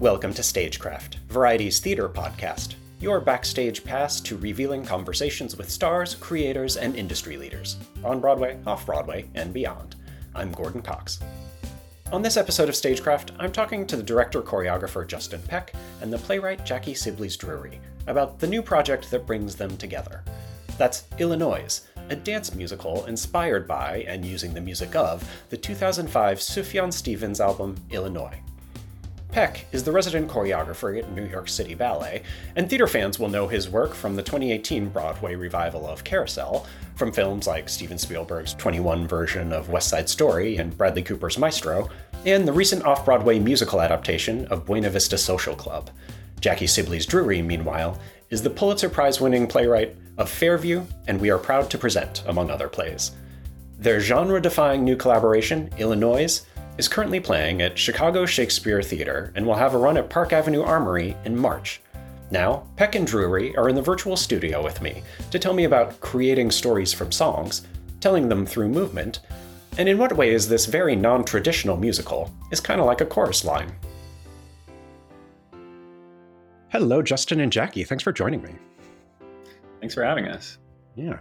Welcome to Stagecraft, Variety's theater podcast, your backstage pass to revealing conversations with stars, creators, and industry leaders, on Broadway, off Broadway, and beyond. I'm Gordon Cox. On this episode of Stagecraft, I'm talking to the director choreographer Justin Peck and the playwright Jackie Sibblies Drury about the new project that brings them together. That's Illinois, a dance musical inspired by and using the music of the 2005 Sufjan Stevens album Illinois. Peck is the resident choreographer at New York City Ballet, and theater fans will know his work from the 2018 Broadway revival of Carousel, from films like Steven Spielberg's 21 version of West Side Story and Bradley Cooper's Maestro, and the recent off Broadway musical adaptation of Buena Vista Social Club. Jackie Sibblies Drury, meanwhile, is the Pulitzer Prize winning playwright of Fairview, and we are proud to present, among other plays. Their genre defying new collaboration, Illinois, is currently playing at Chicago Shakespeare Theater and will have a run at Park Avenue Armory in March. Now, Peck and Drury are in the virtual studio with me to tell me about creating stories from songs, telling them through movement, and in what ways this very non traditional musical is kind of like a chorus line. Hello, Justin and Jackie. Thanks for joining me. Thanks for having us. Yeah.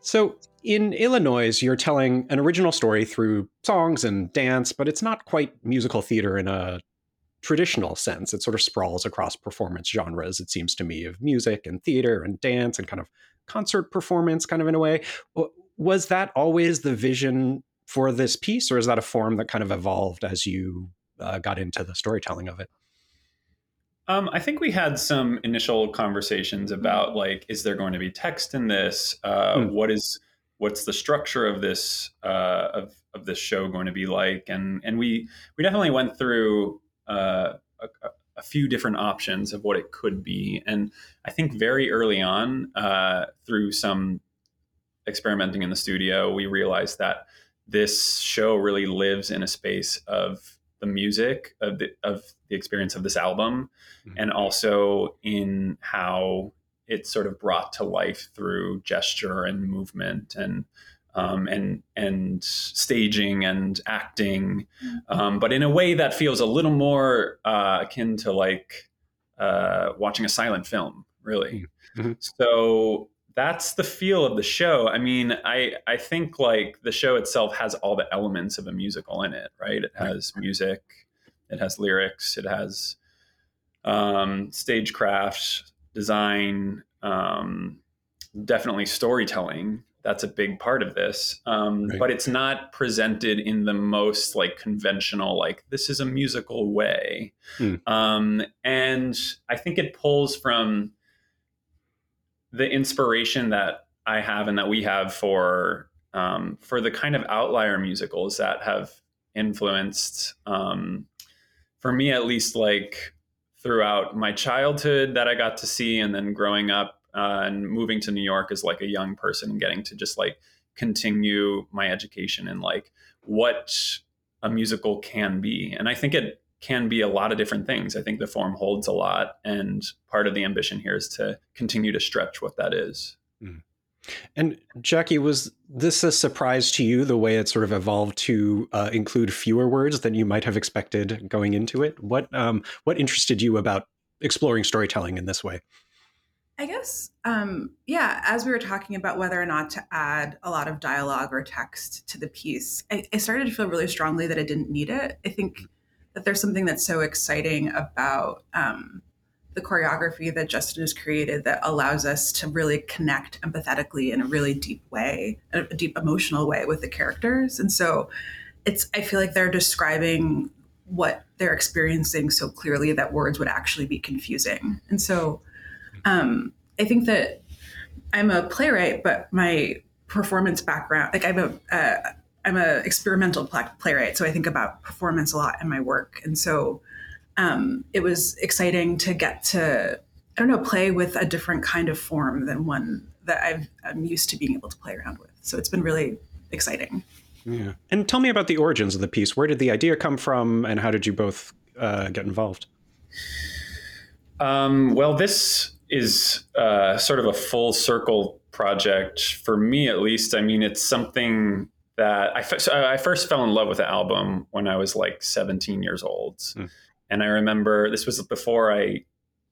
So, in Illinois, you're telling an original story through songs and dance, but it's not quite musical theater in a traditional sense. It sort of sprawls across performance genres, it seems to me, of music and theater and dance and kind of concert performance, kind of in a way. Was that always the vision for this piece, or is that a form that kind of evolved as you uh, got into the storytelling of it? Um, I think we had some initial conversations about like, is there going to be text in this? Uh, mm. What is what's the structure of this uh, of of this show going to be like? And and we we definitely went through uh, a, a, few different options of what it could be. And I think very early on, uh, through some experimenting in the studio, we realized that this show really lives in a space of the music of the of the experience of this album, mm-hmm. and also in how it's sort of brought to life through gesture and movement and um, and and staging and acting, mm-hmm. um, but in a way that feels a little more uh, akin to like uh, watching a silent film, really. Mm-hmm. mm-hmm. So that's the feel of the show. I mean, I I think like the show itself has all the elements of a musical in it, right? It has music, it has lyrics, it has um, stagecraft, design, um, definitely storytelling. That's a big part of this, um, right. but it's not presented in the most like conventional, like this is a musical way. Hmm. Um, and I think it pulls from the inspiration that I have and that we have for um, for the kind of outlier musicals that have influenced, um, for me at least, like throughout my childhood that I got to see, and then growing up uh, and moving to New York as like a young person and getting to just like continue my education and like what a musical can be. And I think it can be a lot of different things. I think the form holds a lot, and part of the ambition here is to continue to stretch what that is. Mm. And Jackie, was this a surprise to you the way it sort of evolved to uh, include fewer words than you might have expected going into it? What um, what interested you about exploring storytelling in this way? I guess, um, yeah, as we were talking about whether or not to add a lot of dialogue or text to the piece, I, I started to feel really strongly that I didn't need it. I think that there's something that's so exciting about um, the choreography that Justin has created that allows us to really connect empathetically in a really deep way, a deep emotional way with the characters. And so it's, I feel like they're describing what they're experiencing so clearly that words would actually be confusing. And so um, I think that I'm a playwright, but my performance background, like I'm a, uh, I'm a experimental playwright, so I think about performance a lot in my work, and so um, it was exciting to get to I don't know play with a different kind of form than one that I've, I'm used to being able to play around with. So it's been really exciting. Yeah, and tell me about the origins of the piece. Where did the idea come from, and how did you both uh, get involved? Um, well, this is uh, sort of a full circle project for me, at least. I mean, it's something that I, so I first fell in love with the album when I was like 17 years old. Mm. And I remember this was before I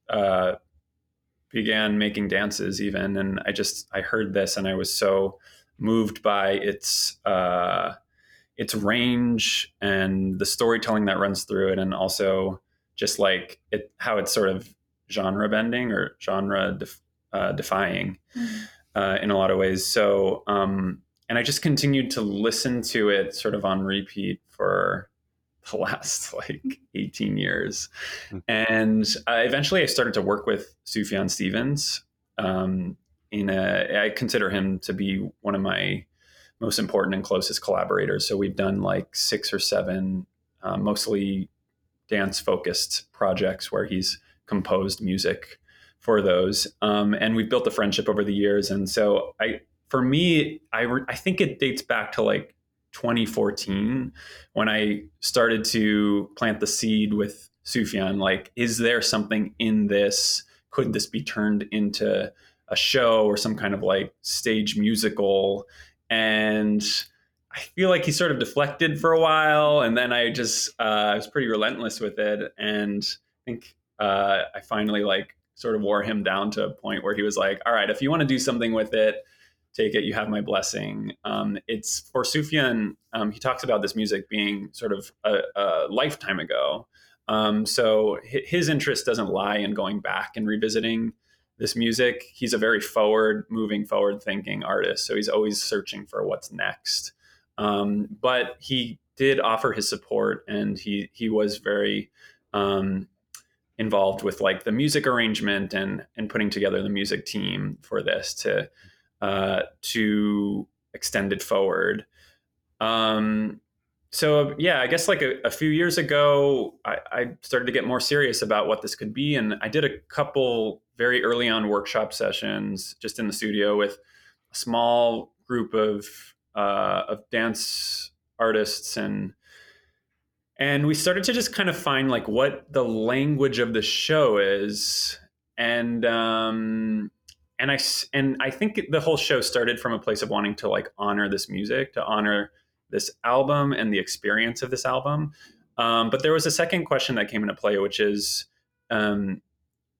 uh, began making dances even. And I just, I heard this and I was so moved by its, uh, its range and the storytelling that runs through it. And also just like it, how it's sort of genre bending or genre def, uh, defying mm. in a lot of ways. So, um, and I just continued to listen to it sort of on repeat for the last like 18 years. Hmm. And uh, eventually I started to work with Sufjan Stevens. Um, in a, I consider him to be one of my most important and closest collaborators. So we've done like six or seven, uh, mostly dance focused projects where he's composed music for those. Um, and we've built a friendship over the years. And so I, for me, I, re- I think it dates back to like 2014 when I started to plant the seed with Sufjan. Like, is there something in this? Could this be turned into a show or some kind of like stage musical? And I feel like he sort of deflected for a while, and then I just uh, I was pretty relentless with it, and I think uh, I finally like sort of wore him down to a point where he was like, "All right, if you want to do something with it, take it, you have my blessing. Um, it's for Sufjan, um, he talks about this music being sort of a, a lifetime ago. Um, so his interest doesn't lie in going back and revisiting this music. He's a very forward moving, forward thinking artist. So he's always searching for what's next. Um, but he did offer his support and he, he was very, um, involved with like the music arrangement and, and putting together the music team for this to, uh, to extend it forward. Um, so yeah, I guess like a, a few years ago, I, I, started to get more serious about what this could be, and I did a couple very early on workshop sessions just in the studio with a small group of uh, of dance artists and and we started to just kind of find like what the language of the show is and um, and I and I think the whole show started from a place of wanting to like honor this music, to honor this album and the experience of this album. Um, but there was a second question that came into play, which is, um,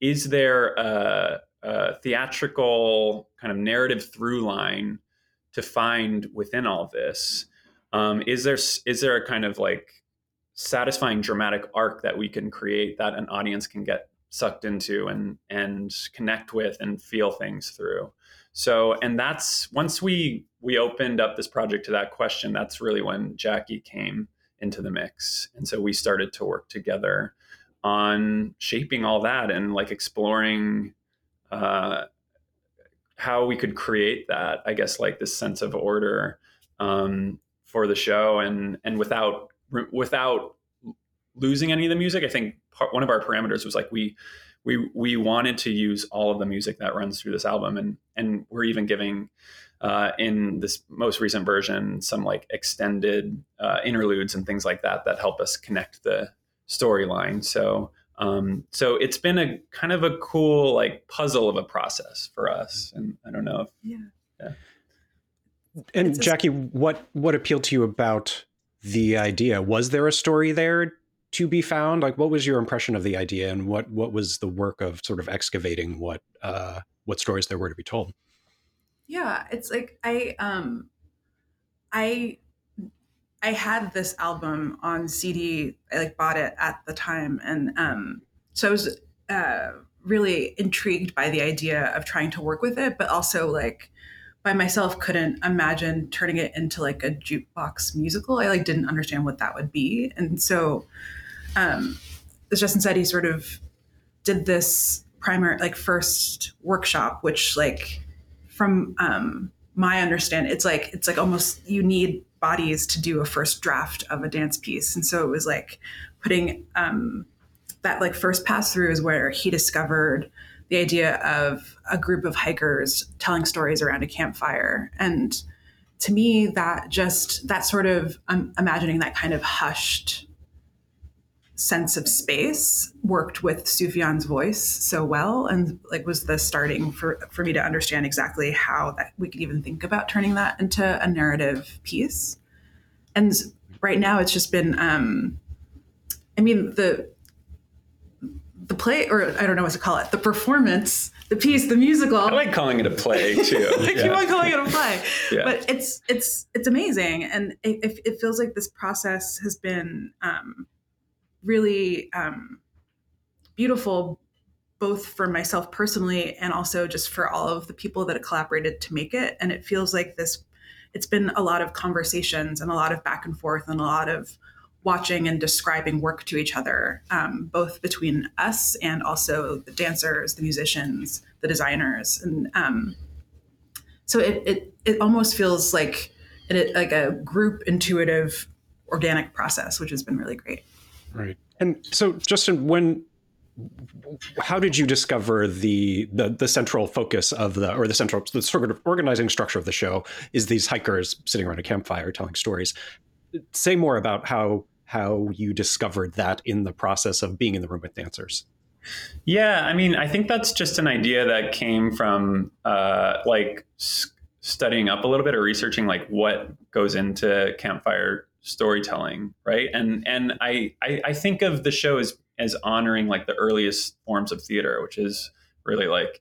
is there a, uh, theatrical kind of narrative through line to find within all this. Um, is there is there a kind of like satisfying dramatic arc that we can create that an audience can get sucked into and and connect with and feel things through? So, and that's once we we opened up this project to that question, that's really when Jackie came into the mix, and so we started to work together on shaping all that and like exploring uh, how we could create that. I guess like this sense of order um, for the show, and and without without losing any of the music. I think part, one of our parameters was like we we we wanted to use all of the music that runs through this album, and and we're even giving uh, in this most recent version some like extended uh, interludes and things like that that help us connect the storyline. So um, so it's been a kind of a cool like puzzle of a process for us, and I don't know if yeah. yeah. And Jackie, what what appealed to you about the idea? Was there a story there to be found? Like, what was your impression of the idea, and what what was the work of sort of excavating what uh, what stories there were to be told? Yeah, it's like I um, I I had this album on CD. I like bought it at the time, and um, so I was uh, really intrigued by the idea of trying to work with it, but also like by myself couldn't imagine turning it into like a jukebox musical. I like didn't understand what that would be, and so um, as Justin said, he sort of did this primer like first workshop, which like from um, my understanding, it's like it's like almost you need bodies to do a first draft of a dance piece, and so it was like putting um, that like first pass through is where he discovered the idea of a group of hikers telling stories around a campfire. And to me that just that sort of um, imagining that kind of hushed sense of space worked with Sufjan's voice so well and like was the starting for for me to understand exactly how that we could even think about turning that into a narrative piece. And right now it's just been um I mean the the play or I don't know what to call it, the performance, the piece, the musical. I like calling it a play too. I keep on calling it a play. Yeah. But it's it's it's amazing. And it, it feels like this process has been um really um, beautiful both for myself personally and also just for all of the people that collaborated to make it. And it feels like this it's been a lot of conversations and a lot of back and forth and a lot of watching and describing work to each other um, both between us and also the dancers the musicians the designers. And um, so it, it it almost feels like it, like a group intuitive organic process which has been really great Right. And so, Justin, when how did you discover the, the the central focus of the or the central the sort of organizing structure of the show is these hikers sitting around a campfire telling stories? Say more about how how you discovered that in the process of being in the room with dancers. Yeah, I mean, I think that's just an idea that came from uh, like studying up a little bit or researching like what goes into campfire storytelling, right? And and I, I I think of the show as as honoring like the earliest forms of theater, which is really like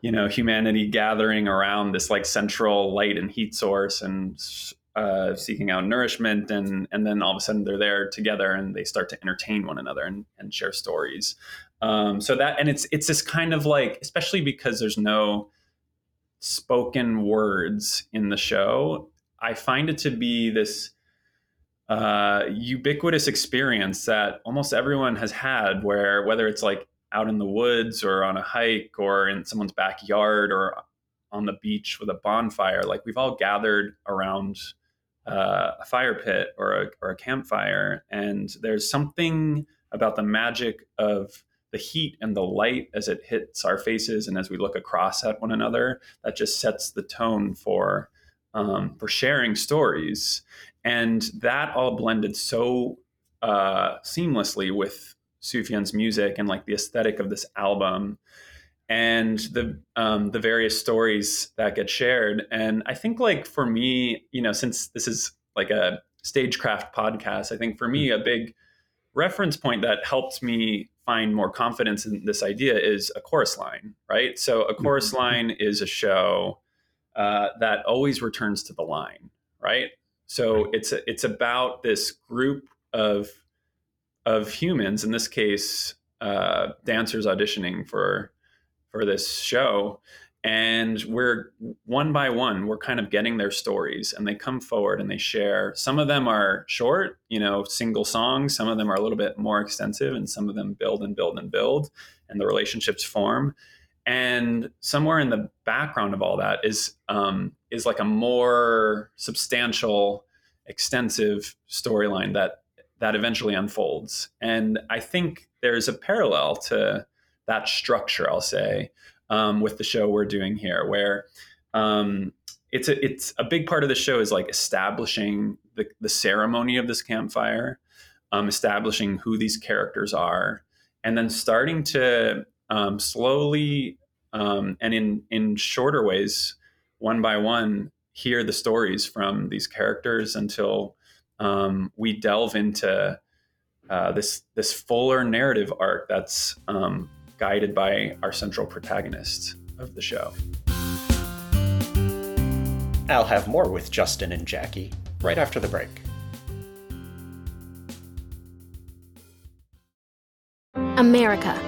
you know humanity gathering around this like central light and heat source and uh, seeking out nourishment and and then all of a sudden they're there together and they start to entertain one another and, and share stories um, so that and it's it's this kind of like especially because there's no spoken words in the show i find it to be this uh, ubiquitous experience that almost everyone has had, where whether it's like out in the woods or on a hike or in someone's backyard or on the beach with a bonfire, like we've all gathered around uh, a fire pit or a, or a campfire, and there's something about the magic of the heat and the light as it hits our faces and as we look across at one another that just sets the tone for um, for sharing stories and that all blended so uh, seamlessly with Sufjan's music and like the aesthetic of this album and the um, the various stories that get shared. And I think like for me, you know, since this is like a stagecraft podcast, I think for me a big reference point that helped me find more confidence in this idea is a chorus line, right? So a chorus mm-hmm. line is a show uh, that always returns to the line, right? So right. it's a, it's about this group of of humans, in this case, uh, dancers auditioning for for this show, and we're one by one we're kind of getting their stories and they come forward and they share. Some of them are short you know single songs. Some of them are a little bit more extensive and some of them build and build and build and the relationships form and somewhere in the background of all that is um, is like a more substantial extensive storyline that that eventually unfolds. And i think there's a parallel to that structure i'll say um, with the show we're doing here, where um, it's a it's a big part of the show is like establishing the the ceremony of this campfire, um, establishing who these characters are, and then starting to um, slowly um, and in in shorter ways, one by one, hear the stories from these characters until um, we delve into uh, this this fuller narrative arc that's um, guided by our central protagonist of the show. I'll have more with Justin and Jackie right after the break. America.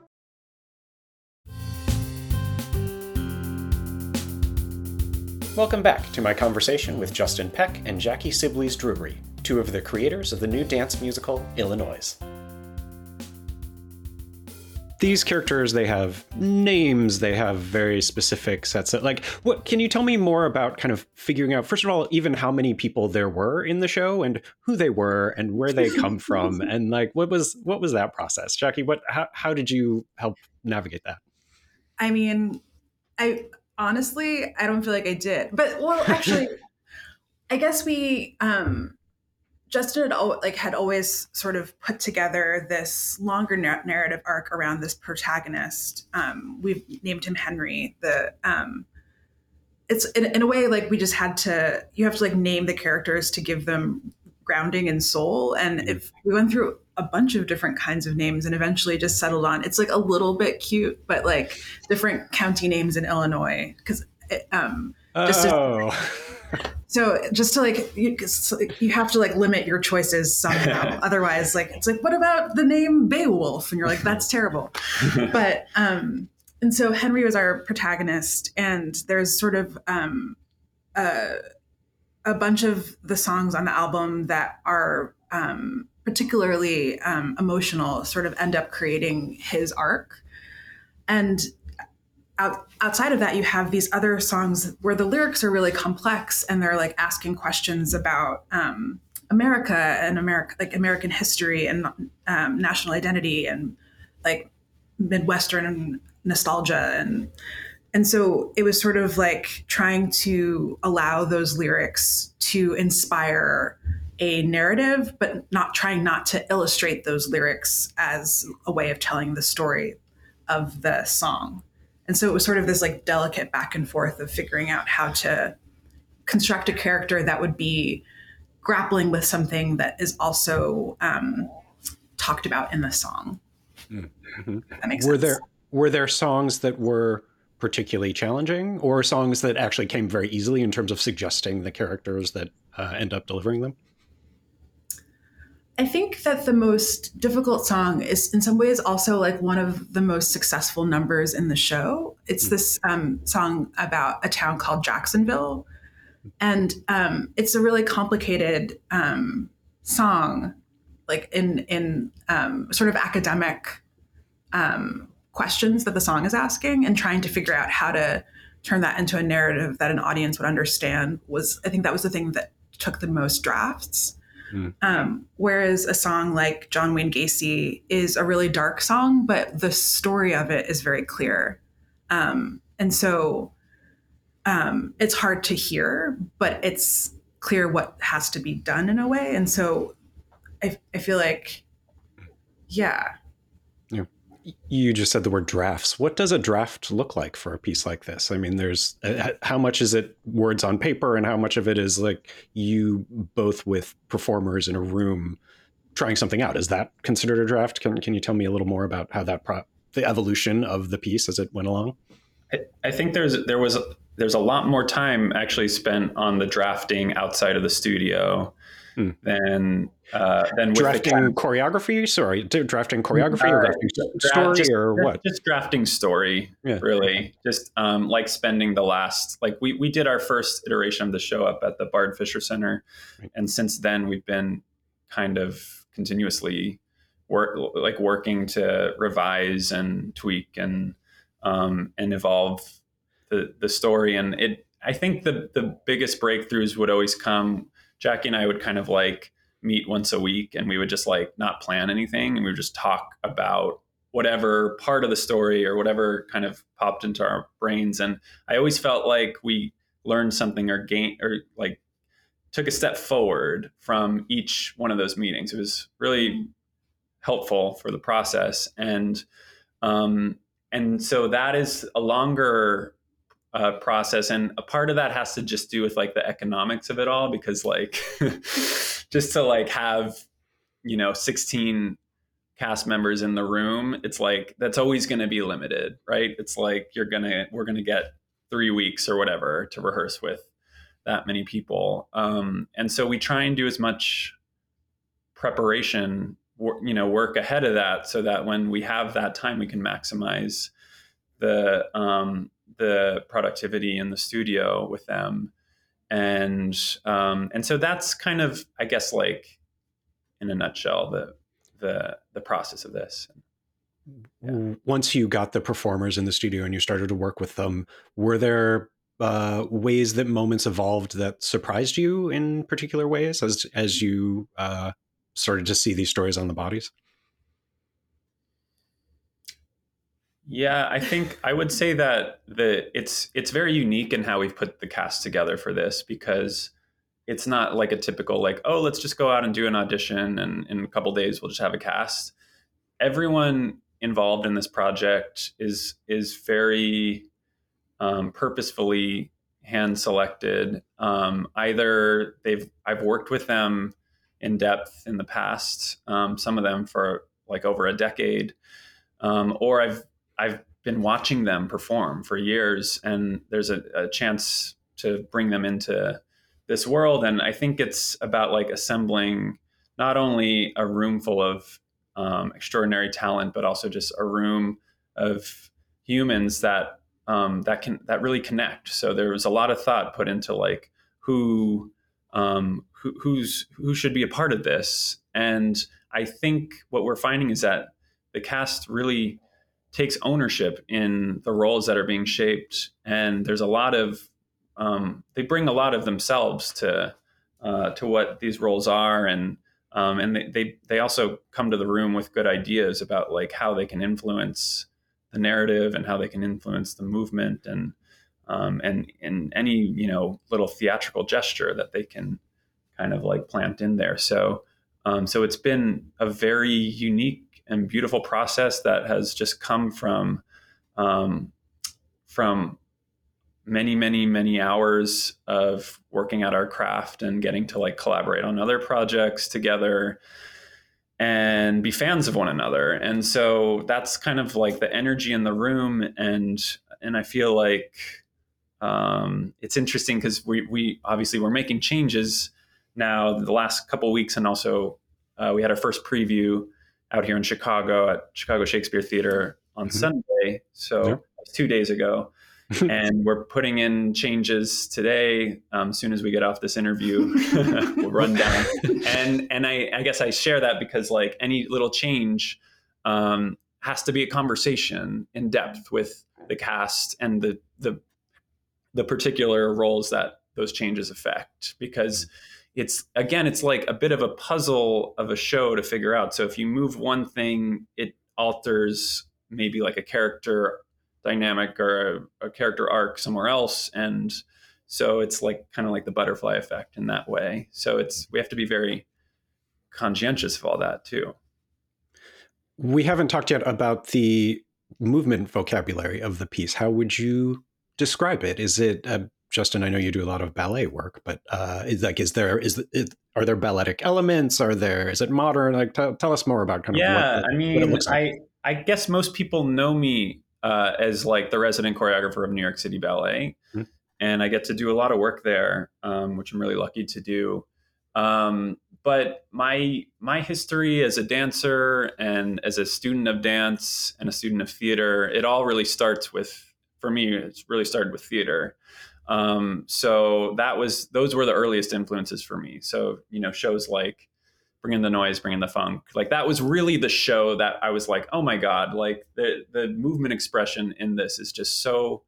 Welcome back to my conversation with Justin Peck and Jackie Sibblies Drury, two of the creators of the new dance musical Illinois. These characters they have names they have very specific sets of like what can you tell me more about kind of figuring out first of all even how many people there were in the show and who they were and where they come from? And like what was what was that process? Jackie what how, how did you help navigate that? I mean i honestly i don't feel like i did but well actually i guess we um Justin had like had always sort of put together this longer narrative arc around this protagonist. Um, we've named him Henry. The um, it's in, in, a way like we just had to. You have to like name the characters to give them grounding and soul. And if we went through a bunch of different kinds of names and eventually just settled on it's like a little bit cute, but like different county names in Illinois because um, just oh. so just to like you, you have to like limit your choices somehow otherwise like it's like what about the name beowulf and you're like that's terrible but um and so henry was our protagonist and there's sort of um uh, a bunch of the songs on the album that are um particularly um, emotional sort of end up creating his arc. And out, outside of that, you have these other songs where the lyrics are really complex and they're like asking questions about um, America and America, like American history and um, national identity and like Midwestern nostalgia and and so it was sort of like trying to allow those lyrics to inspire a narrative, but not trying not to illustrate those lyrics as a way of telling the story of the song. And so it was sort of this like delicate back and forth of figuring out how to construct a character that would be grappling with something that is also um, talked about in the song. Mm-hmm. That makes were sense. there were there songs that were particularly challenging, or songs that actually came very easily in terms of suggesting the characters that uh, end up delivering them? I think that the most difficult song is, in some ways, also like one of the most successful numbers in the show. It's this um, song about a town called Jacksonville, and um, it's a really complicated um, song, like in in um, sort of academic um, questions that the song is asking, and trying to figure out how to turn that into a narrative that an audience would understand. Was I think that was the thing that took the most drafts Mm. Um, whereas a song like John Wayne Gacy is a really dark song, but the story of it is very clear. Um, and so um, it's hard to hear, but it's clear what has to be done in a way. And so I, I feel like, yeah. You just said the word drafts. What does a draft look like for a piece like this? I mean, there's uh, how much is it words on paper, and how much of it is like you both with performers in a room trying something out? Is that considered a draft? Can Can you tell me a little more about how that pro- the evolution of the piece as it went along? I, I think there's there was there's a lot more time actually spent on the drafting outside of the studio hmm. than uh, than drafting choreography. Sorry, drafting choreography uh, or drafting story just, or what? Just drafting story, yeah. really. Just um, like spending the last like we we did our first iteration of the show up at the Bard Fisher Center, right. and since then we've been kind of continuously work like working to revise and tweak and um, and evolve the the story. And it, I think the the biggest breakthroughs would always come. Jackie and I would kind of like meet once a week, and we would just like not plan anything, and we would just talk about whatever part of the story or whatever kind of popped into our brains. And I always felt like we learned something or gain or like took a step forward from each one of those meetings. It was really helpful for the process and um, and so that is a longer uh, process. And a part of that has to just do with like the economics of it all because like just to like have you know 16 cast members in the room it's like that's always going to be limited right? It's like you're gonna we're gonna get three weeks or whatever to rehearse with that many people. Um, and so we try and do as much preparation you know work ahead of that so that when we have that time we can maximize the um, the productivity in the studio with them and um, and so that's kind of i guess like in a nutshell the the the process of this yeah. once you got the performers in the studio and you started to work with them were there uh, ways that moments evolved that surprised you in particular ways as as you uh, started to see these stories on the bodies? Yeah, I think I would say that the it's it's very unique in how we've put the cast together for this because it's not like a typical like oh let's just go out and do an audition and in a couple days we'll just have a cast. Everyone involved in this project is is very um, purposefully hand selected. Um, either they've I've worked with them in depth in the past, um, some of them for like over a decade, um, or I've I've been watching them perform for years, and there's a, a chance to bring them into this world. And I think it's about like assembling not only a room full of um, extraordinary talent, but also just a room of humans that um, that can that really connect. So there was a lot of thought put into like who um, who, who's who should be a part of this. And I think what we're finding is that the cast really takes ownership in the roles that are being shaped, and there's a lot of um, they bring a lot of themselves to uh, to what these roles are, and um, and they, they they also come to the room with good ideas about like how they can influence the narrative and how they can influence the movement and um, and and any you know little theatrical gesture that they can kind of like plant in there. So um, so it's been a very unique and beautiful process that has just come from um, from many many many hours of working at our craft and getting to like collaborate on other projects together and be fans of one another. And so that's kind of like the energy in the room and and i feel like um, it's interesting because we, we obviously we're making changes now the last couple weeks and also uh, we had our first preview out here in chicago at chicago shakespeare theater on mm-hmm. sunday so yeah. two days ago and we're putting in changes today um, as soon as we get off this interview we'll run down and and I, I guess i share that because like any little change um, has to be a conversation in depth with the cast and the the the particular roles that those changes affect because it's again, it's like a bit of a puzzle of a show to figure out. So if you move one thing, it alters maybe like a character dynamic or a, a character arc somewhere else, and so it's like kind of like the butterfly effect in that way. So it's we have to be very conscientious of all that too. We haven't talked yet about the movement vocabulary of the piece. How would you describe it? Is it uh, Justin? I know you do a lot of ballet work, but uh, is like is there is, is are there balletic elements? Are there is it modern? Like t- tell us more about kind of yeah. What I mean, like. I I guess most people know me uh, as like the resident choreographer of New York City Ballet, mm-hmm. and I get to do a lot of work there, um, which I'm really lucky to do. Um, but my my history as a dancer and as a student of dance and a student of theater, it all really starts with for me. It's really started with theater. Um, so that was those were the earliest influences for me. So you know shows like Bring in the Noise, Bring in the Funk, like that was really the show that I was like, oh my god, like the the movement expression in this is just so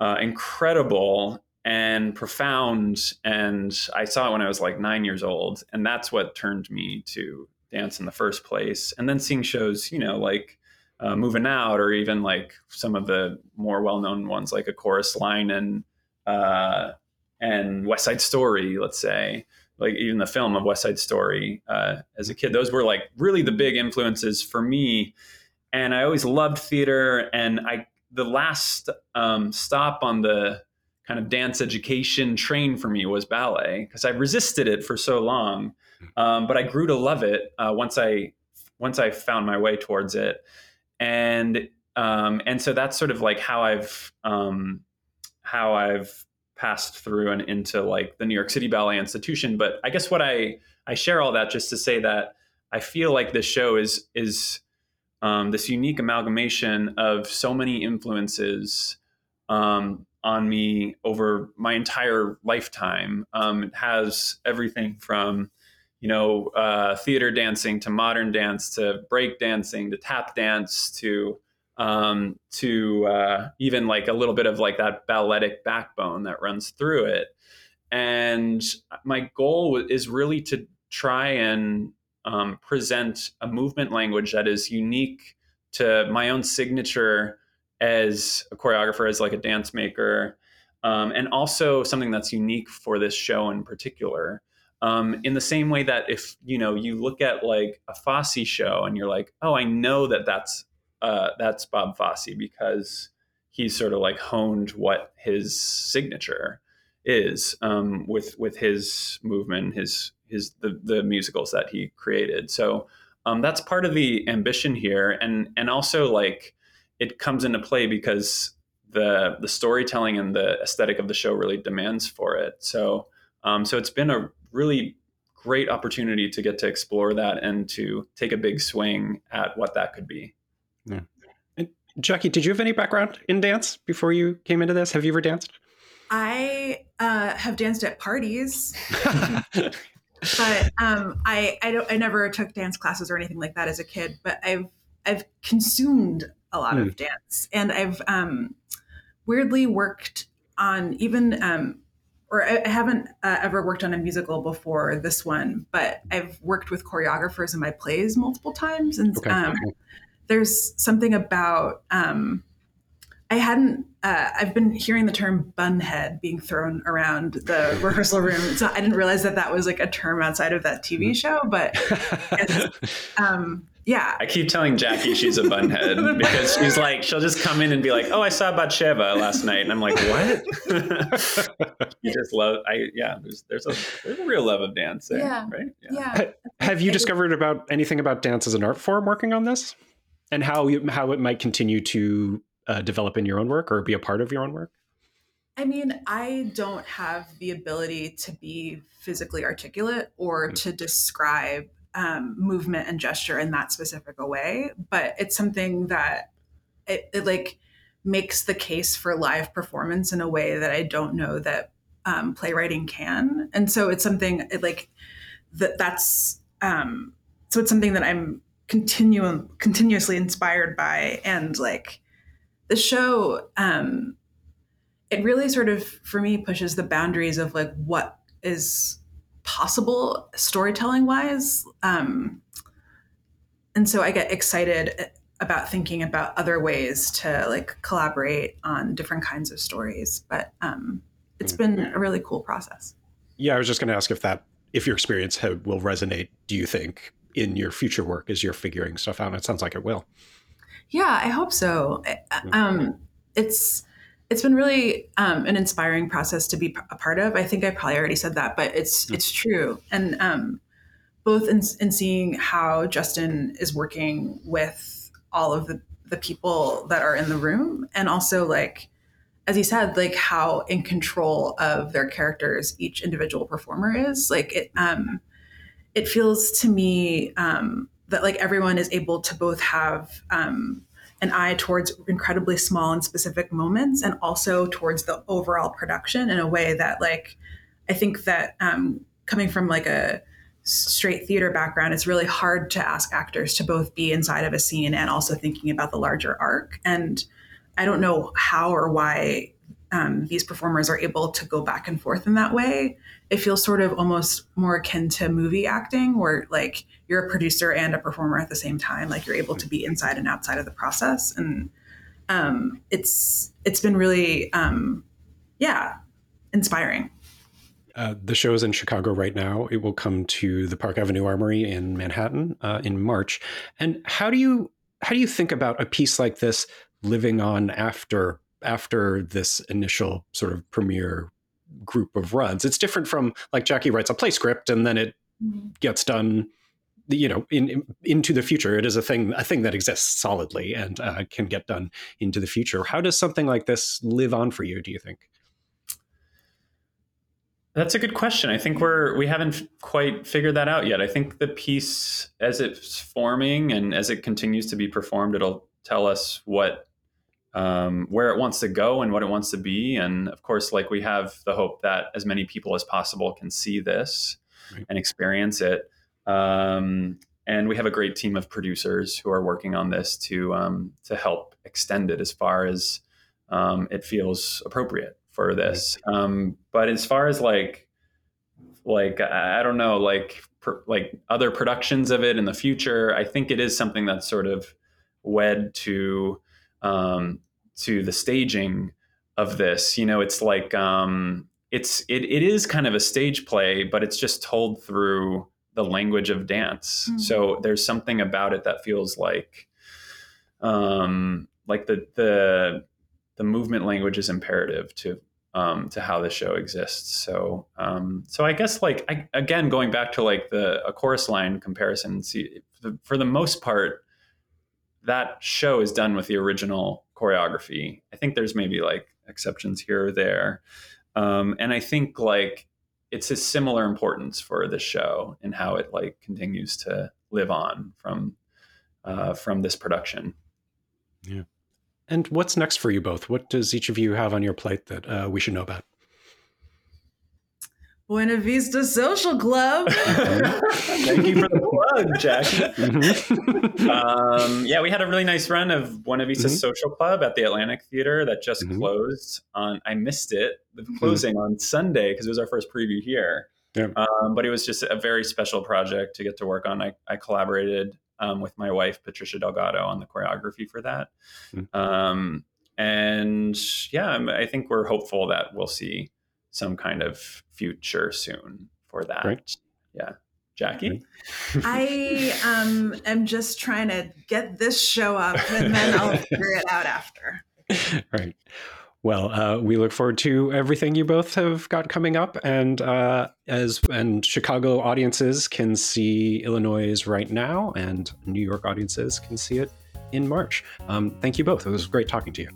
uh, incredible and profound. And I saw it when I was like nine years old. And that's what turned me to dance in the first place. And then seeing shows, you know, like uh, Moving Out, or even like some of the more well known ones like A Chorus Line and, uh, and West Side Story, let's say, like even the film of West Side Story uh, as a kid. Those were like really the big influences for me. And I always loved theater. And I, the last um, stop on the kind of dance education train for me was ballet because I resisted it for so long, um, but I grew to love it uh, once I once I found my way towards it, and um, and so that's sort of like how I've um, how I've passed through and into like the New York City Ballet Institution. But I guess what I I share all that just to say that I feel like this show is is um, this unique amalgamation of so many influences um, on me over my entire lifetime. Um, it has everything from, you know, uh, theater dancing to modern dance to break dancing to tap dance to um, to uh, even like a little bit of like that balletic backbone that runs through it. And my goal is really to try and um, present a movement language that is unique to my own signature as a choreographer, as like a dance maker, um, and also something that's unique for this show in particular. Um, in the same way that if you know you look at like a Fosse show and you're like, oh, I know that that's uh, that's Bob Fosse because he's sort of like honed what his signature is um, with with his movement, his his the the musicals that he created. So um, that's part of the ambition here, and and also like it comes into play because the the storytelling and the aesthetic of the show really demands for it. So um, so it's been a really great opportunity to get to explore that and to take a big swing at what that could be. Yeah. And Jackie, did you have any background in dance before you came into this? Have you ever danced? I uh, have danced at parties. but um, I I don't I never took dance classes or anything like that as a kid. But I've I've consumed a lot mm. of hmm. dance, and I've um, weirdly worked on even um, or I haven't uh, ever worked on a musical before this one, but I've worked with choreographers in my plays multiple times, and okay. um, there's something about um, I hadn't. Uh, I've been hearing the term bunhead being thrown around the rehearsal room. So I didn't realize that that was like a term outside of that TV mm. show. But um, yeah. I keep telling Jackie she's a bunhead because she's like, she'll just come in and be like, "Oh, I saw Batsheva last night," and I'm like, "What?" you just love. I yeah. There's there's a there's a real love of dance there, yeah. right? Yeah. yeah. Have you discovered about anything about dance as an art form working on this, and how you, how it might continue to uh, develop in your own work or be a part of your own work? I mean, I don't have the ability to be physically articulate or mm-hmm. to describe um, movement and gesture in that specific way, but it's something that it, it, like makes the case for live performance in a way that I don't know that um, playwriting can. And so it's something it, like that. That's um, so it's something that I'm continuum continuously inspired by, and like the show. Um, it really sort of for me pushes the boundaries of like what is possible storytelling wise. Um, and so I get excited about thinking about other ways to like collaborate on different kinds of stories. But um, it's mm. been a really cool process. Yeah, I was just going to ask if that if your experience will resonate. Do you think in your future work as you're figuring stuff out? And it sounds like it will. Yeah, I hope so. Um, it's it's been really um, an inspiring process to be a part of. I think I probably already said that, but it's mm. it's true. And um, both in, in seeing how Justin is working with all of the, the people that are in the room, and also like as he said, like how in control of their characters each individual performer is. Like it, um, it feels to me um, that like everyone is able to both have um, an eye towards incredibly small and specific moments and also towards the overall production in a way that like i think that um, coming from like a straight theater background it's really hard to ask actors to both be inside of a scene and also thinking about the larger arc. And i don't know how or why um, these performers are able to go back and forth in that way it feels sort of almost more akin to movie acting where like you're a producer and a performer at the same time like you're able to be inside and outside of the process and um, it's it's been really um, yeah inspiring uh, the show is in Chicago right now. It will come to the Park Avenue Armory in Manhattan uh, in March. And how do you how do you think about a piece like this living on after after this initial sort of premiere group of runs. It's different from like Jackie writes a play script and then it mm-hmm. gets done you know in, in, into the future. It is a thing a thing that exists solidly and uh, can get done into the future. How does something like this live on for you do you think? That's a good question. I think we're we haven't quite figured that out yet. I think the piece as it's forming and as it continues to be performed it'll tell us what um, where it wants to go and what it wants to be. And of course, like we have the hope that as many people as possible can see this right. and experience it. Um, and we have a great team of producers who are working on this to um, to help extend it as far as um, it feels appropriate for this. Right. Um, but as far as like like I don't know, like per, like other productions of it in the future, I think it is something that's sort of wed to um, to the staging of this. You know, it's like um, it's it, it is kind of a stage play, but it's just told through the language of dance. Mm-hmm. So there's something about it that feels like um, like the the the movement language is imperative to um, to how the show exists. So um, so I guess like I, again going back to like the a chorus line comparison. See, for the most part, that show is done with the original choreography. I think there's maybe like exceptions here or there. Um, and I think like it's a similar importance for the show and how it like continues to live on from uh, from this production. Yeah. And what's next for you both? What does each of you have on your plate that uh, we should know about? Buena Vista Social Club. Thank you for the plug, Jack. Mm-hmm. um, yeah, we had a really nice run of Buena Vista mm-hmm. Social Club at the Atlantic Theater that just mm-hmm. closed on. I missed it, the mm-hmm. closing on Sunday because it was our first preview here. Yeah. Um, but it was just a very special project to get to work on. I, I collaborated um, with my wife Patricia Delgado on the choreography for that. Mm-hmm. Um, and yeah, I think we're hopeful that we'll see some kind of future soon for that. Right. Yeah. Jackie? I um, am just trying to get this show up and then I'll figure it out after. Right. Well, uh, we look forward to everything you both have got coming up, and uh, as and Chicago audiences can see Illinois right now, and New York audiences can see it in March. Um, thank you both. It was great talking to you.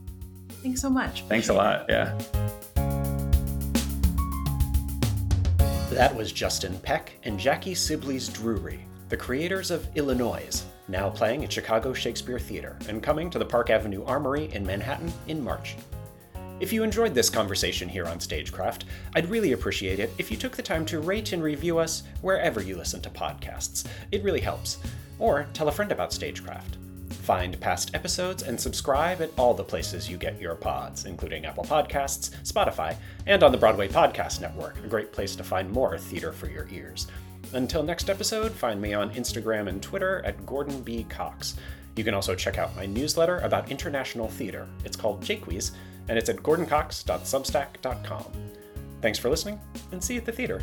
Thanks so much. Thanks a lot. Yeah. That was Justin Peck and Jackie Sibblies Drury, the creators of Illinois, now playing at Chicago Shakespeare Theater and coming to the Park Avenue Armory in Manhattan in March. If you enjoyed this conversation here on Stagecraft, I'd really appreciate it if you took the time to rate and review us wherever you listen to podcasts. It really helps. Or tell a friend about Stagecraft. Find past episodes and subscribe at all the places you get your pods, including Apple Podcasts, Spotify, and on the Broadway Podcast Network, a great place to find more theater for your ears. Until next episode, find me on Instagram and Twitter at Gordon B. Cox. You can also check out my newsletter about international theater. It's called Jaques, and it's at gordoncox.substack.com. Thanks for listening, and see you at the theater.